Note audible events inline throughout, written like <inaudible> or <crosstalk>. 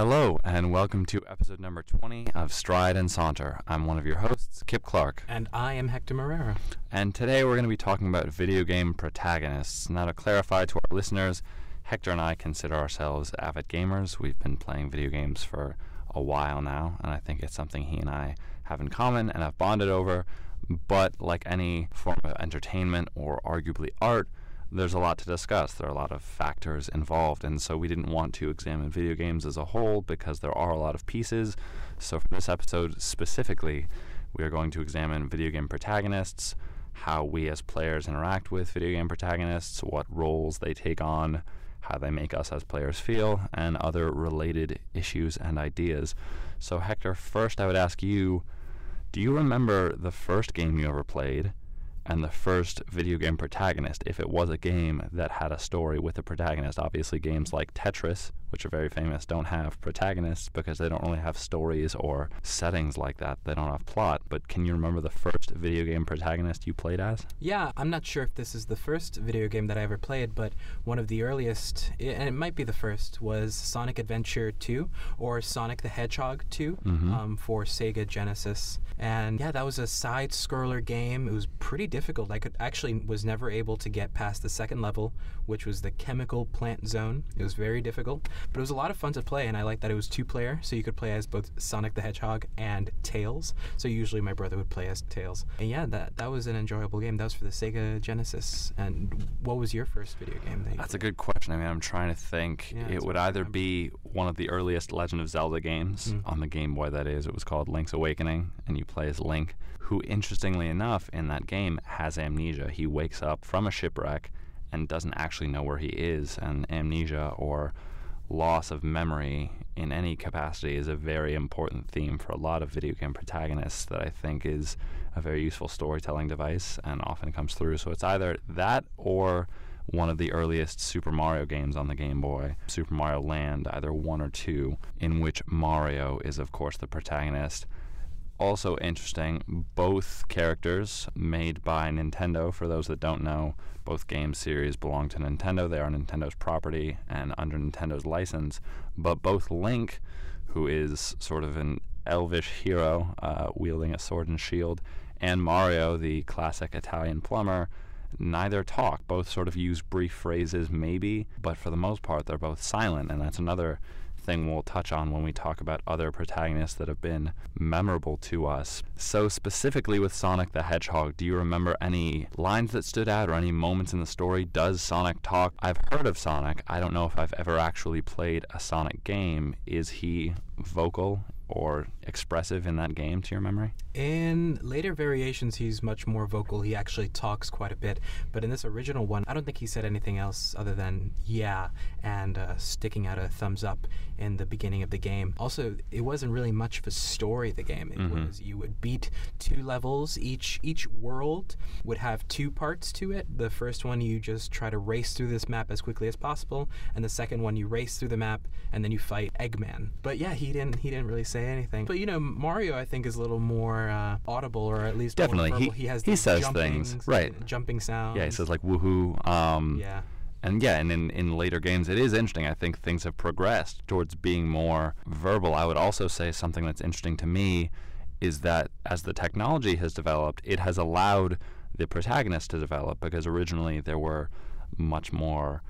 Hello, and welcome to episode number 20 of Stride and Saunter. I'm one of your hosts, Kip Clark. And I am Hector Marrero. And today we're going to be talking about video game protagonists. Now, to clarify to our listeners, Hector and I consider ourselves avid gamers. We've been playing video games for a while now, and I think it's something he and I have in common and have bonded over. But like any form of entertainment or arguably art, there's a lot to discuss. There are a lot of factors involved, and so we didn't want to examine video games as a whole because there are a lot of pieces. So, for this episode specifically, we are going to examine video game protagonists, how we as players interact with video game protagonists, what roles they take on, how they make us as players feel, and other related issues and ideas. So, Hector, first I would ask you do you remember the first game you ever played? and the first video game protagonist, if it was a game that had a story with a protagonist. Obviously, games like Tetris, which are very famous, don't have protagonists because they don't really have stories or settings like that. They don't have plot. But can you remember the first video game protagonist you played as? Yeah, I'm not sure if this is the first video game that I ever played, but one of the earliest, and it might be the first, was Sonic Adventure 2 or Sonic the Hedgehog 2 Mhm. um, for Sega Genesis. And yeah, that was a side scroller game. It was pretty difficult. I could actually was never able to get past the second level, which was the chemical plant zone. It was very difficult, but it was a lot of fun to play, and I liked that it was two player, so you could play as both Sonic the Hedgehog and Tails. So usually my brother would play as Tails. And yeah, that that was an enjoyable game. That was for the Sega Genesis. And what was your first video game that you That's a good question. I mean, I'm trying to think. Yeah, it would either be one of the earliest Legend of Zelda games Mm. on the Game Boy, that is. It was called Link's Awakening, and you play as Link, who, interestingly enough, in that game has amnesia. He wakes up from a shipwreck and doesn't actually know where he is, and amnesia or loss of memory in any capacity is a very important theme for a lot of video game protagonists that I think is a very useful storytelling device and often comes through. So it's either that or one of the earliest Super Mario games on the Game Boy, Super Mario Land, either one or two, in which Mario is, of course, the protagonist. Also interesting, both characters made by Nintendo. For those that don't know, both game series belong to Nintendo. They are Nintendo's property and under Nintendo's license. But both Link, who is sort of an elvish hero uh, wielding a sword and shield, and Mario, the classic Italian plumber, neither talk. Both sort of use brief phrases, maybe, but for the most part, they're both silent. And that's another thing we'll touch on when we talk about other protagonists that have been memorable to us. So, specifically with Sonic the Hedgehog, do you remember any lines that stood out or any moments in the story? Does Sonic talk? I've heard of Sonic. I don't know if I've ever actually played a Sonic game. Is he vocal or expressive in that game, to your memory? In later variations, he's much more vocal. He actually talks quite a bit. But in this original one, I don't think he said anything else other than yeah and uh, sticking out a thumbs up in the beginning of the game. Also, it wasn't really much of a story. The game it Mhm. was you would beat two levels. Each each world would have two parts to it. The first one you just try to race through this map as quickly as possible, and the second one you race through the map and then you fight Eggman. But yeah, he didn't he didn't really say anything. But you know, Mario I think is a little more uh, audible, or at least Definitely. he, he has he says jumping things, right. Jumping sounds. Yeah, he says like woohoo. Um, Yeah. And yeah, and in, in later games, it is interesting. I think things have progressed towards being more verbal. I would also say something that's interesting to me is that as the technology has developed, it has allowed the protagonist to develop because originally there were much more,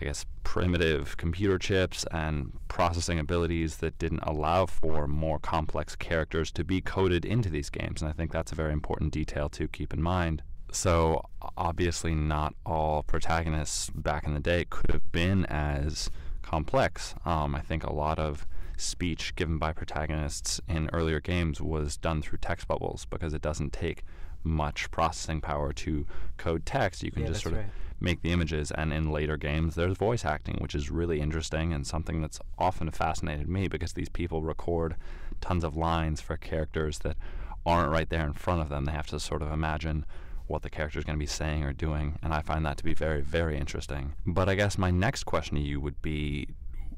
I guess, primitive computer chips and processing abilities that didn't allow for more complex characters to be coded into these games. And I think that's a very important detail to keep in mind. So obviously, not all protagonists back in the day could have been as complex. Um, I think a lot of speech given by protagonists in earlier games was done through text bubbles because it doesn't take much processing power to code text. You can Yeah, just sort of right. Make the images. And in later games, there's voice acting, which is really interesting and something that's often fascinated me because these people record tons of lines for characters that aren't right there in front of them. They have to sort of imagine what the character is going to be saying or doing, and I find that to be very, very interesting. But I guess my next question to you would be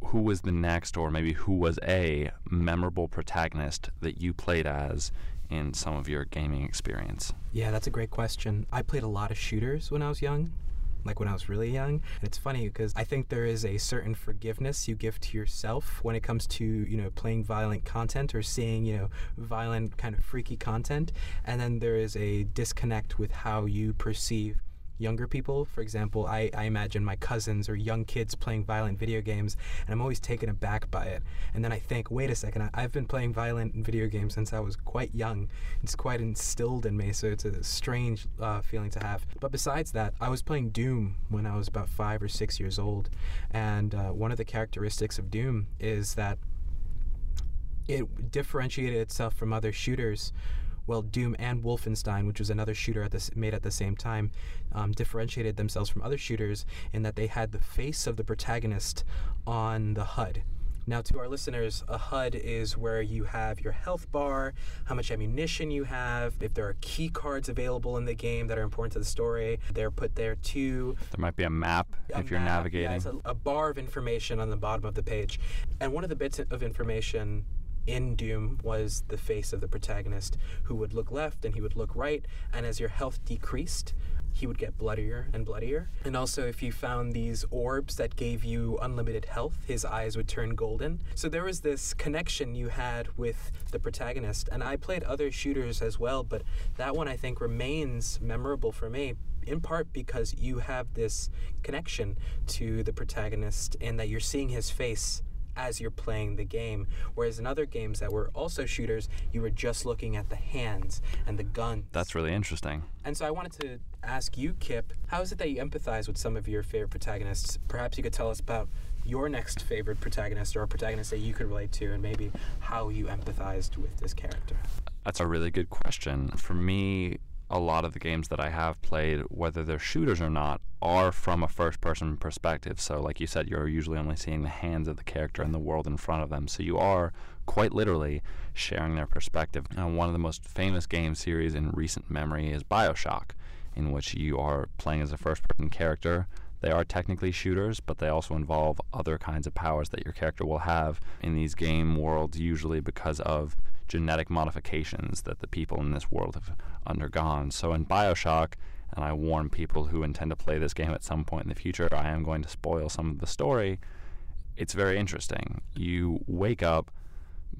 who was the next, or maybe who was a memorable protagonist that you played as in some of your gaming experience? Yeah, that's a great question. I played a lot of shooters when I was young like when I was really young. And it's funny because I think there is a certain forgiveness you give to yourself when it comes to, you know, playing violent content or seeing, you know, violent kind of freaky content. And then there is a disconnect with how you perceive younger people. For example, I, I imagine my cousins or young kids playing violent video games, and I'm always taken aback by it. And then I think, wait a second, I, have been playing violent video games since I was quite young. It's quite instilled in me, so it's a strange uh, feeling to have. But besides that, I was playing Doom when I was about five or six years old, and uh, one of the characteristics of Doom is that it differentiated itself from other shooters well, Doom and Wolfenstein, which was another shooter at this, made at the same time, um, differentiated themselves from other shooters in that they had the face of the protagonist on the HUD. Now, to our listeners, a HUD is where you have your health bar, how much ammunition you have, if there are key cards available in the game that are important to the story, they're put there too. There might be a map a if you're map, navigating. Yeah, it's a, a bar of information on the bottom of the page. And one of the bits of information in Doom was the face of the protagonist who would look left and he would look right, and as your health decreased, he would get bloodier and bloodier. And also, if you found these orbs that gave you unlimited health, his eyes would turn golden. So there was this connection you had with the protagonist. And I played other shooters as well, but that one I think remains memorable for me. In part because you have this connection to the protagonist and that you're seeing his face as you're playing the game. Whereas in other games that were also shooters, you were just looking at the hands and the guns. That's really interesting. And so I wanted to ask you, Kip, how is it that you empathize with some of your favorite protagonists? Perhaps you could tell us about your next favorite protagonist or a protagonist that you could relate to and maybe how you empathized with this character. That's a really good question. For me, a lot of the games that I have played, whether they're shooters or not, are from a first person perspective. So, like you said, you're usually only seeing the hands of the character and the world in front of them. So, you are quite literally sharing their perspective. And one of the most famous game series in recent memory is Bioshock, in which you are playing as a first person character. They are technically shooters, but they also involve other kinds of powers that your character will have in these game worlds, usually because of genetic modifications that the people in this world have undergone. So in Bioshock, and I warn people who intend to play this game at some point in the future, I am going to spoil some of the story. It's very interesting. You wake up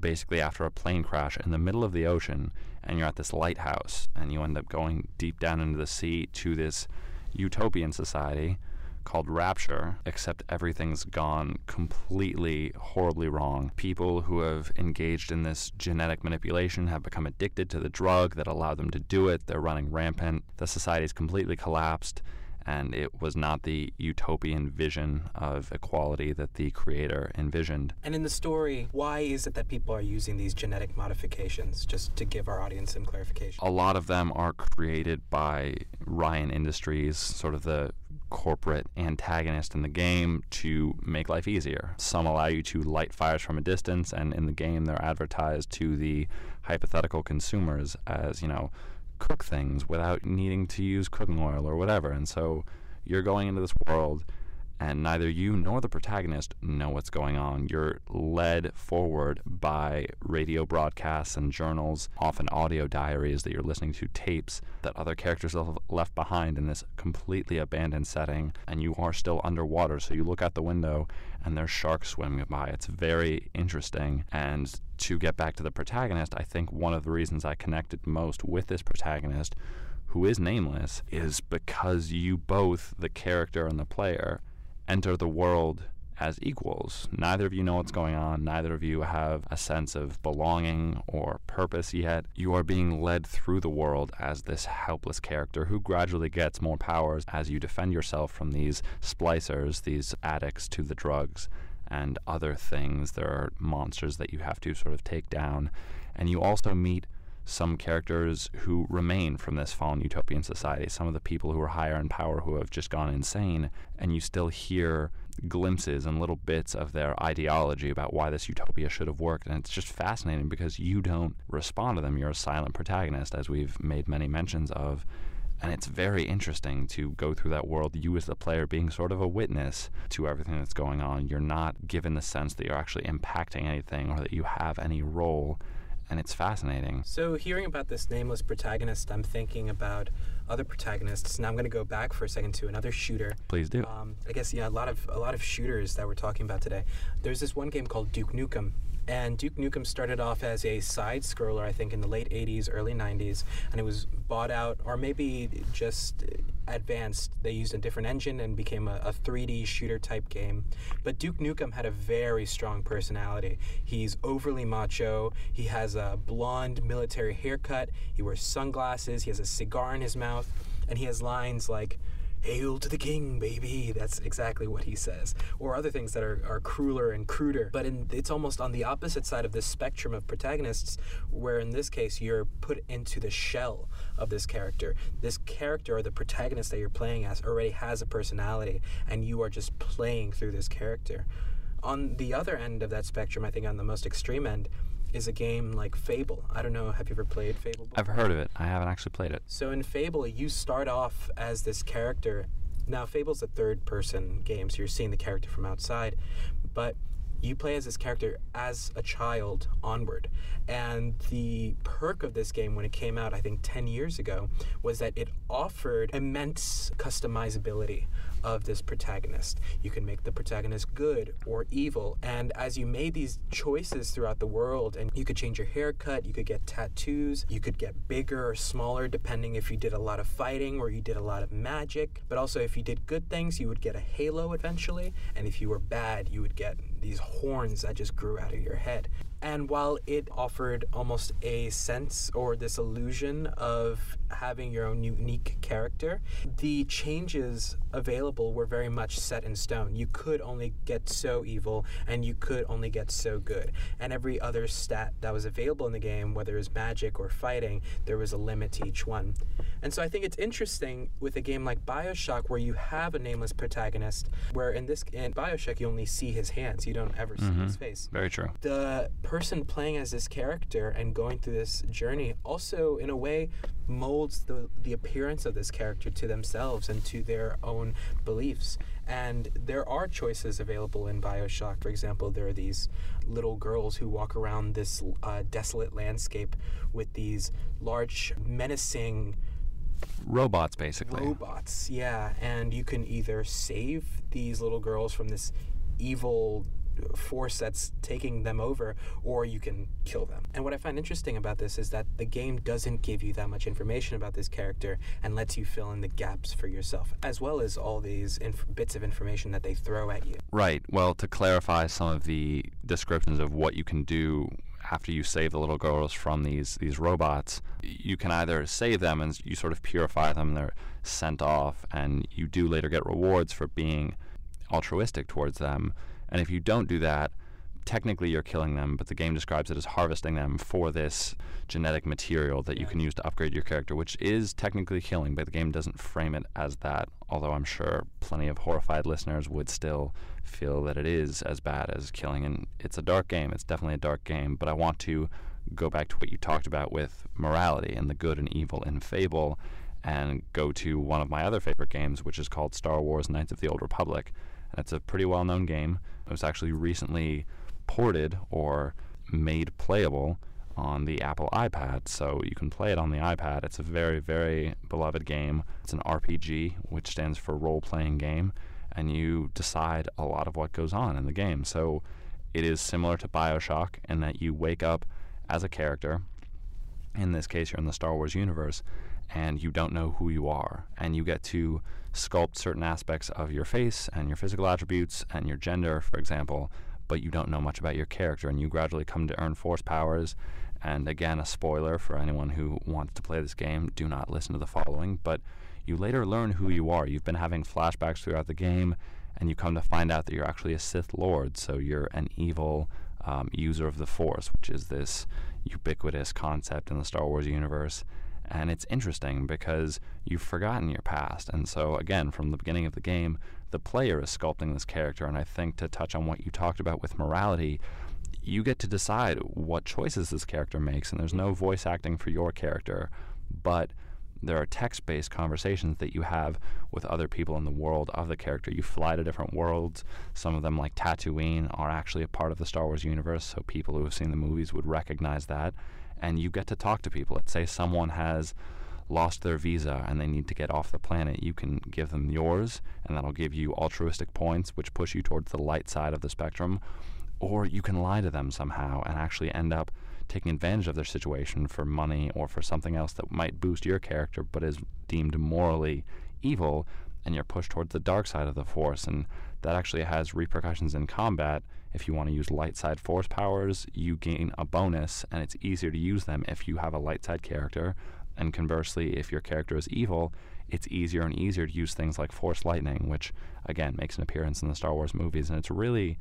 basically after a plane crash in the middle of the ocean, and you're at this lighthouse, and you end up going deep down into the sea to this utopian society called Rapture, except everything's gone completely horribly wrong. People who have engaged in this genetic manipulation have become addicted to the drug that allowed them to do it. They're running rampant. The society's completely collapsed and it was not the utopian vision of equality that the creator envisioned. And in the story, why is it that people are using these genetic modifications? Just to give our audience some clarification. A lot of them are created by Ryan Industries, sort of the corporate antagonist in the game to make life easier. Some allow you to light fires from a distance, and in the game, they're advertised to the hypothetical consumers as, you know, cook things without needing to use cooking oil or whatever. And so you're going into this world and neither you nor the protagonist know what's going on. You're led forward by radio broadcasts and journals, often audio diaries that you're listening to, tapes that other characters have left behind in this completely abandoned setting, and you are still underwater. So you look out the window and there's sharks swimming by. It's very interesting. And to get back to the protagonist, I think one of the reasons I connected most with this protagonist, who is nameless, is because you both, the character and the player, enter the world as equals. Neither of you know what's going on. Neither of you have a sense of belonging or purpose yet. You are being led through the world as this helpless character who gradually gets more powers as you defend yourself from these splicers, these addicts to the drugs and other things. There are monsters that you have to sort of take down. And you also meet some characters who remain from this fallen utopian society, some of the people who are higher in power who have just gone insane, and you still hear glimpses and little bits of their ideology about why this utopia should have worked. And it's just fascinating because you don't respond to them. You're a silent protagonist, as we've made many mentions of. And it's very interesting to go through that world, you as the player being sort of a witness to everything that's going on. You're not given the sense that you're actually impacting anything or that you have any role. And it's fascinating. So, hearing about this nameless protagonist, I'm thinking about other protagonists. Now, I'm going to go back for a second to another shooter. Please do. Um, I guess yeah, a lot of a lot of shooters that we're talking about today. There's this one game called Duke Nukem, and Duke Nukem started off as a side scroller, I think, in the late 80s, early 90s, and it was bought out, or maybe just advanced. They used a different engine and became a, a 3D shooter type game. But Duke Nukem had a very strong personality. He's overly macho, he has a blonde military haircut, he wears sunglasses, he has a cigar in his mouth, and he has lines like, Hail to the king, baby. That's exactly what he says. Or other things that are, are crueler and cruder. But in, it's almost on the opposite side of this spectrum of protagonists, where in this case you're put into the shell of this character. This character or the protagonist that you're playing as already has a personality, and you are just playing through this character. On the other end of that spectrum, I think on the most extreme end, is a game like Fable. I don't know, have you ever played Fable? Before? I've heard of it. I haven't actually played it. So in Fable, you start off as this character. Now, Fable's a third person game, so you're seeing the character from outside, but you play as this character as a child onward. And the perk of this game when it came out, I think 10 years ago, was that it offered immense customizability of this protagonist. You can make the protagonist good or evil. And as you made these choices throughout the world, and you could change your haircut, you could get tattoos, you could get bigger or smaller depending if you did a lot of fighting or you did a lot of magic. But also, if you did good things, you would get a halo eventually. And if you were bad, you would get these horns that just grew out of your head. And while it offered almost a sense or this illusion of having your own unique character, the changes available were very much set in stone. You could only get so evil and you could only get so good. And every other stat that was available in the game, whether it was magic or fighting, there was a limit to each one. And so I think it's interesting with a game like Bioshock where you have a nameless protagonist, where in this in Bioshock you only see his hands, don't ever see Mhm. his face Very true. the person playing as this character and going through this journey also in a way molds the the appearance of this character to themselves and to their own beliefs and there are choices available in bioshock for example there are these little girls who walk around this uh, desolate landscape with these large menacing Robots, basically. robots yeah and you can either save these little girls from this evil force that's taking them over or you can kill them and what i find interesting about this is that the game doesn't give you that much information about this character and lets you fill in the gaps for yourself as well as all these inf- bits of information that they throw at you Right. Well, to clarify some of the descriptions of what you can do after you save the little girls from these these robots, you can either save them and you sort of purify them, they're sent off, and you do later get rewards for being altruistic towards them. And if you don't do that, technically you're killing them, but the game describes it as harvesting them for this genetic material that you can use to upgrade your character, which is technically killing, but the game doesn't frame it as that. Although I'm sure plenty of horrified listeners would still feel that it is as bad as killing. And it's a dark game. It's definitely a dark game. But I want to go back to what you talked about with morality and the good and evil in Fable and go to one of my other favorite games, which is called Star Wars Knights of the Old Republic. It's a pretty well known game. It was actually recently ported or made playable on the Apple iPad, so you can play it on the iPad. It's a very, very beloved game. It's an RPG, which stands for role playing game, and you decide a lot of what goes on in the game. So it is similar to Bioshock in that you wake up as a character. In this case, you're in the Star Wars universe, and you don't know who you are. And you get to sculpt certain aspects of your face and your physical attributes and your gender, for example, but you don't know much about your character, and you gradually come to earn force powers. And again, a spoiler for anyone who wants to play this game do not listen to the following, but you later learn who you are. You've been having flashbacks throughout the game, and you come to find out that you're actually a Sith Lord, so you're an evil um, user of the Force, which is this ubiquitous concept in the Star Wars universe. And it's interesting because you've forgotten your past. And so, again, from the beginning of the game, the player is sculpting this character. And I think to touch on what you talked about with morality, you get to decide what choices this character makes. And there's no voice acting for your character, but there are text based conversations that you have with other people in the world of the character. You fly to different worlds. Some of them, like Tatooine, are actually a part of the Star Wars universe, so people who have seen the movies would recognize that. And you get to talk to people. Let's say someone has lost their visa and they need to get off the planet, you can give them yours, and that'll give you altruistic points, which push you towards the light side of the spectrum. Or you can lie to them somehow and actually end up taking advantage of their situation for money or for something else that might boost your character but is deemed morally evil, and you're pushed towards the dark side of the force. And that actually has repercussions in combat. If you want to use light side force powers, you gain a bonus, and it's easier to use them if you have a light side character. And conversely, if your character is evil, it's easier and easier to use things like Force Lightning, which again makes an appearance in the Star Wars movies. And it's really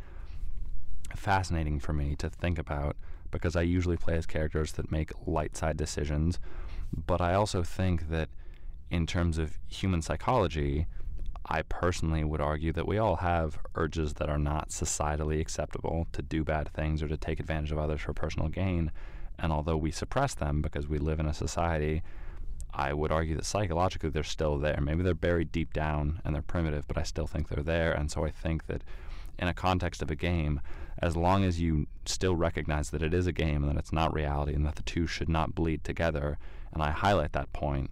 fascinating for me to think about because I usually play as characters that make light side decisions. But I also think that in terms of human psychology, I personally would argue that we all have urges that are not societally acceptable to do bad things or to take advantage of others for personal gain. And although we suppress them because we live in a society, I would argue that psychologically they're still there. Maybe they're buried deep down and they're primitive, but I still think they're there. And so I think that in a context of a game, as long as you still recognize that it is a game and that it's not reality and that the two should not bleed together, and I highlight that point,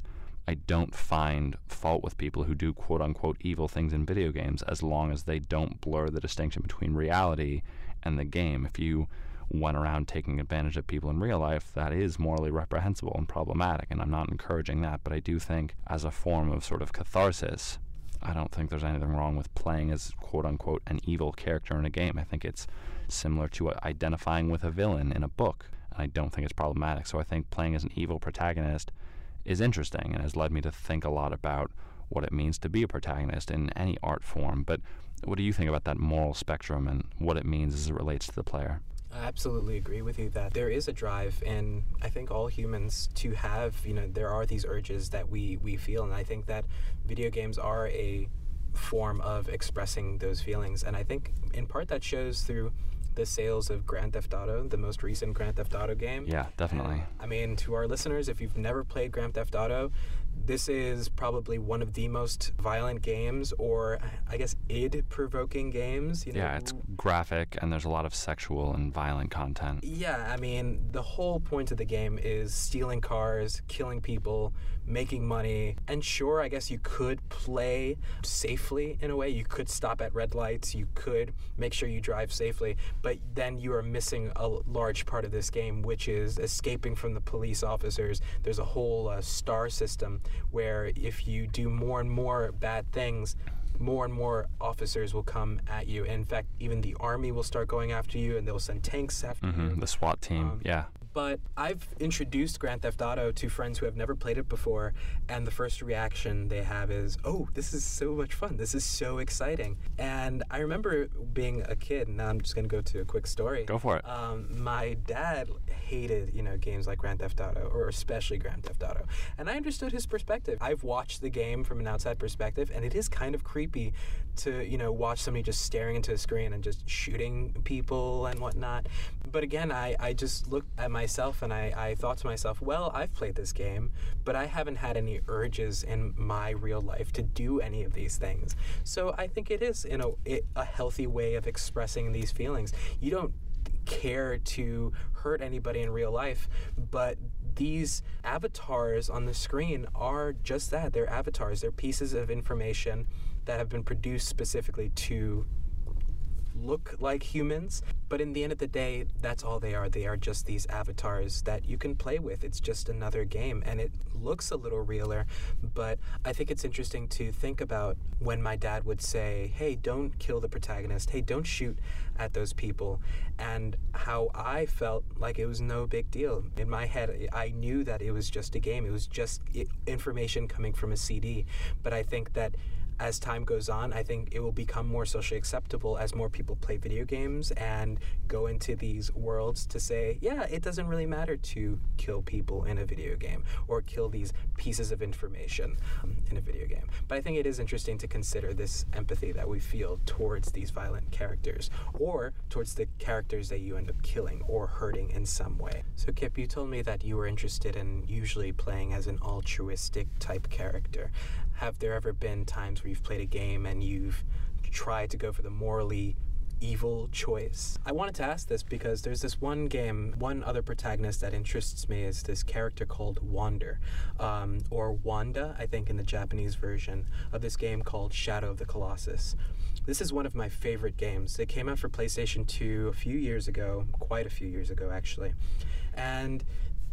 I don't find fault with people who do quote unquote evil things in video games as long as they don't blur the distinction between reality and the game. If you went around taking advantage of people in real life, that is morally reprehensible and problematic, and I'm not encouraging that, but I do think as a form of sort of catharsis, I don't think there's anything wrong with playing as quote unquote an evil character in a game. I think it's similar to identifying with a villain in a book. And I don't think it's problematic. So I think playing as an evil protagonist is interesting and has led me to think a lot about what it means to be a protagonist in any art form. But what do you think about that moral spectrum and what it means as it relates to the player? I absolutely agree with you that there is a drive in I think all humans to have, you know, there are these urges that we we feel and I think that video games are a form of expressing those feelings and I think in part that shows through the sales of Grand Theft Auto, the most recent Grand Theft Auto game. Yeah, definitely. And, I mean, to our listeners, if you've never played Grand Theft Auto, this is probably one of the most violent games, or I guess id provoking games. You know? Yeah, it's graphic and there's a lot of sexual and violent content. Yeah, I mean, the whole point of the game is stealing cars, killing people, making money. And sure, I guess you could play safely in a way. You could stop at red lights, you could make sure you drive safely, but then you are missing a large part of this game, which is escaping from the police officers. There's a whole uh, star system where if you do more and more bad things, more and more officers will come at you. In fact, even the army will start going after you, and they'll send tanks after mm-hmm, you. The SWAT team, um, yeah but I've introduced Grand Theft Auto to friends who have never played it before, and the first reaction they have is, "Oh, this is so much fun! This is so exciting!" And I remember being a kid. And now I'm just gonna go to a quick story. Go for it. Um, my dad hated, you know, games like Grand Theft Auto, or especially Grand Theft Auto, and I understood his perspective. I've watched the game from an outside perspective, and it is kind of creepy to, you know, watch somebody just staring into a screen and just shooting people and whatnot. But again, I, I just looked at myself and I, I thought to myself, well, I've played this game, but I haven't had any urges in my real life to do any of these things. So I think it is, in a, a healthy way of expressing these feelings. You don't care to hurt anybody in real life, but these avatars on the screen are just that. They're avatars, they're pieces of information that have been produced specifically to look like humans, but in the end of the day, that's all they are. They are just these avatars that you can play with. It's just another game, and it looks a little realer. But I think it's interesting to think about when my dad would say, Hey, don't kill the protagonist. Hey, don't shoot at those people. And how I felt like it was no big deal. In my head, I knew that it was just a game, it was just information coming from a CD. But I think that as time goes on, I think it will become more socially acceptable as more people play video games and go into these worlds to say, yeah, it doesn't really matter to kill people in a video game or kill these pieces of information um, in a video game. But I think it is interesting to consider this empathy that we feel towards these violent characters or towards the characters that you end up killing or hurting in some way. So, Kip, you told me that you were interested in usually playing as an altruistic type character. Have there ever been times where you've played a game and you've tried to go for the morally evil choice. I wanted to ask this because there's this one game, one other protagonist that interests me is this character called Wander, um, or Wanda, I think, in the Japanese version of this game called Shadow of the Colossus. This is one of my favorite games. It came out for PlayStation 2 a few years ago, quite a few years ago, actually. And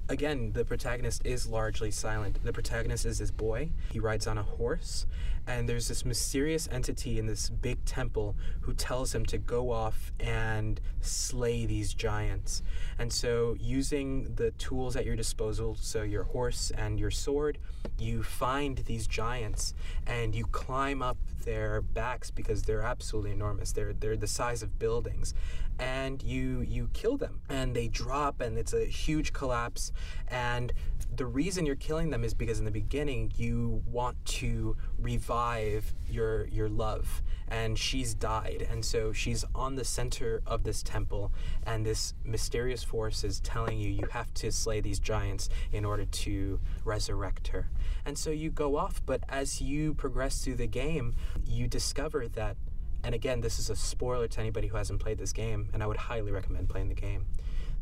again, the protagonist is largely silent. The protagonist is this boy. He rides on a horse, and there's this mysterious entity in this big temple who tells him to go off and slay these giants. And so, using the tools at your disposal, so your horse and your sword, you find these giants and you climb up their backs because they're absolutely enormous. They're they're the size of buildings, and you you kill them. And they drop and it's a huge collapse. And the reason you're killing them is because in the beginning you want to revive your your love. And she's died. And so she's on the center of this temple. And this mysterious force is telling you you have to slay these giants in order to resurrect her. And so you go off but as you progress through the game you discover that and again this is a spoiler to anybody who hasn't played this game and i would highly recommend playing the game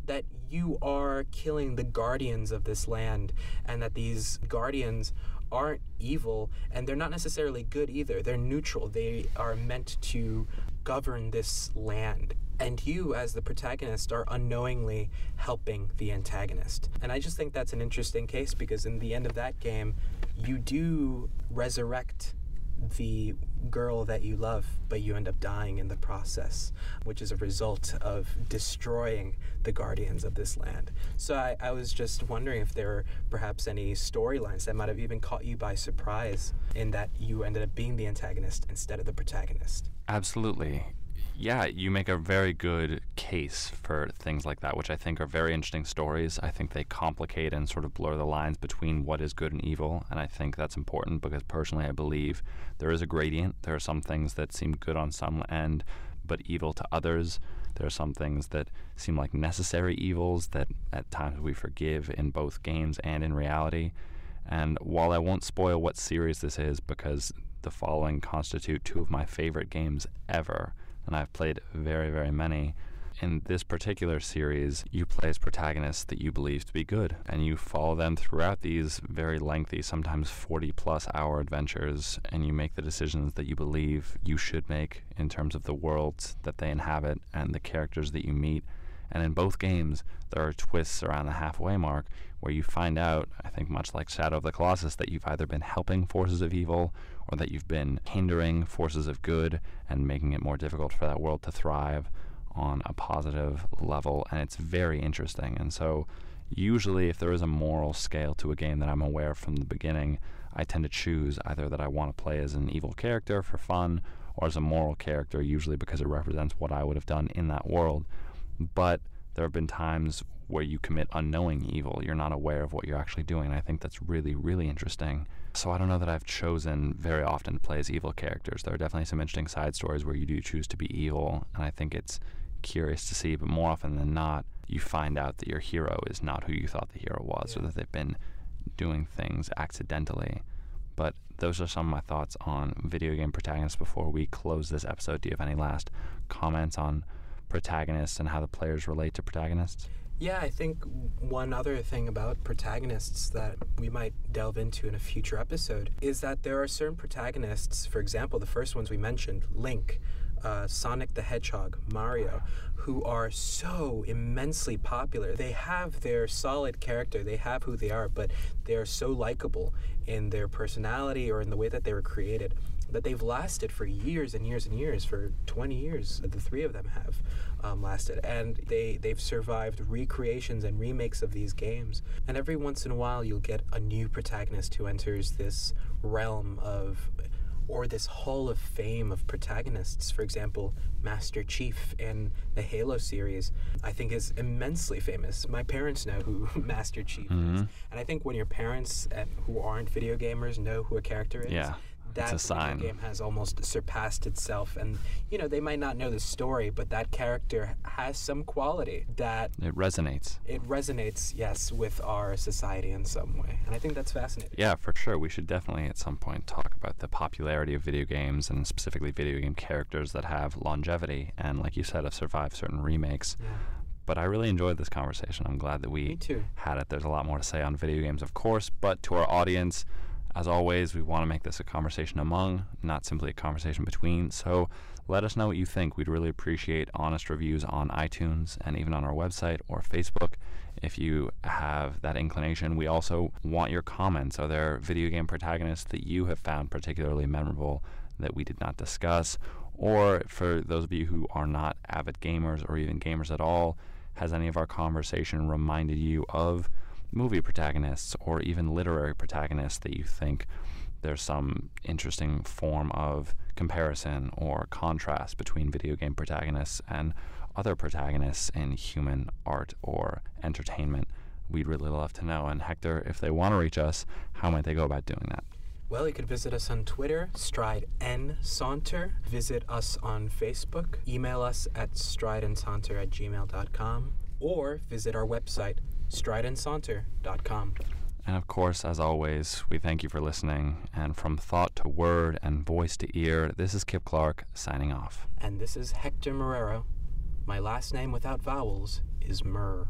that you are killing the guardians of this land and that these guardians aren't evil and they're not necessarily good either. They're neutral. They are meant to govern this land. And you, as the protagonist, are unknowingly helping the antagonist. And I just think that's an interesting case because in the end of that game, you do resurrect the girl that you love, but you end up dying in the process, which is a result of destroying the guardians of this land. So I, I was just wondering if there were perhaps any storylines that might have even caught you by surprise in that you ended up being the antagonist instead of the protagonist. Absolutely yeah, you make a very good case for things like that, which I think are very interesting stories. I think they complicate and sort of blur the lines between what is good and evil, and I think that's important because personally I believe there is a gradient. There are some things that seem good on some end, but evil to others. There are some things that seem like necessary evils that at times we forgive in both games and in reality. And while I won't spoil what series this is because the following constitute two of my favorite games ever, and I've played very, very many. In this particular series, you play as protagonists that you believe to be good, and you follow them throughout these very lengthy, sometimes 40 plus hour adventures, and you make the decisions that you believe you should make in terms of the worlds that they inhabit and the characters that you meet. And in both games, there are twists around the halfway mark where you find out, I think much like Shadow of the Colossus, that you've either been helping forces of evil or that you've been hindering forces of good and making it more difficult for that world to thrive on a positive level. And it's very interesting. And so, usually, if there is a moral scale to a game that I'm aware from the beginning, I tend to choose either that I want to play as an evil character for fun or as a moral character, usually because it represents what I would have done in that world. But there have been times where you commit unknowing evil. You're not aware of what you're actually doing. And I think that's really, really interesting. So I don't know that I've chosen very often to play as evil characters. There are definitely some interesting side stories where you do choose to be evil, and I think it's curious to see, but more often than not, you find out that your hero is not who you thought the hero was, yeah. or that they've been doing things accidentally. But those are some of my thoughts on video game protagonists before we close this episode. Do you have any last comments on protagonists and how the players relate to protagonists? Yeah, I think one other thing about protagonists that we might delve into in a future episode is that there are certain protagonists, for example, the first ones we mentioned, Link, uh, Sonic the Hedgehog, Mario, who are so immensely popular. They have their solid character, they have who they are, but they are so likable in their personality or in the way that they were created that they've lasted for years and years and years for 20 years the three of them have um, lasted and they they've survived recreations and remakes of these games and every once in a while you'll get a new protagonist who enters this realm of or this hall of fame of protagonists. For example, Master Chief in the Halo series, I think is immensely famous. My parents know who <laughs> Master Chief Mm-hmm. is, and I think when your parents uh, who aren't video gamers know who a character is, Yeah, that it's a sign. game has almost surpassed itself. And you know, they might not know the story, but that character has some quality that It resonates. it resonates, yes, with our society in some way. And I think that's fascinating. Yeah, for sure. We should definitely at some point talk about the popularity of video games and specifically video game characters that have longevity and, like you said, have survived certain remakes. Yeah. But I really enjoyed this conversation. I'm glad that we too. had it. There's a lot more to say on video games, of course, but to our audience, as always, we want to make this a conversation among, not simply a conversation between. So let us know what you think. We'd really appreciate honest reviews on iTunes and even on our website or Facebook if you have that inclination. We also want your comments. Are there video game protagonists that you have found particularly memorable that we did not discuss? Or for those of you who are not avid gamers or even gamers at all, has any of our conversation reminded you of movie protagonists or even literary protagonists that you think there's some interesting form of comparison or contrast between video game protagonists and other protagonists in human art or entertainment? We'd really love to know. And Hector, if they want to reach us, how might they go about doing that? Well, you could visit us on Twitter, Stride N Saunter. Visit us on Facebook. Email us at strideandsaunter at gmail.com. Or visit our website, strideandsaunter.com. And of course, as always, we thank you for listening. And from thought to word and voice to ear, this is Kip Clark signing off. And this is Hector Marrero. My last name without vowels is Murr.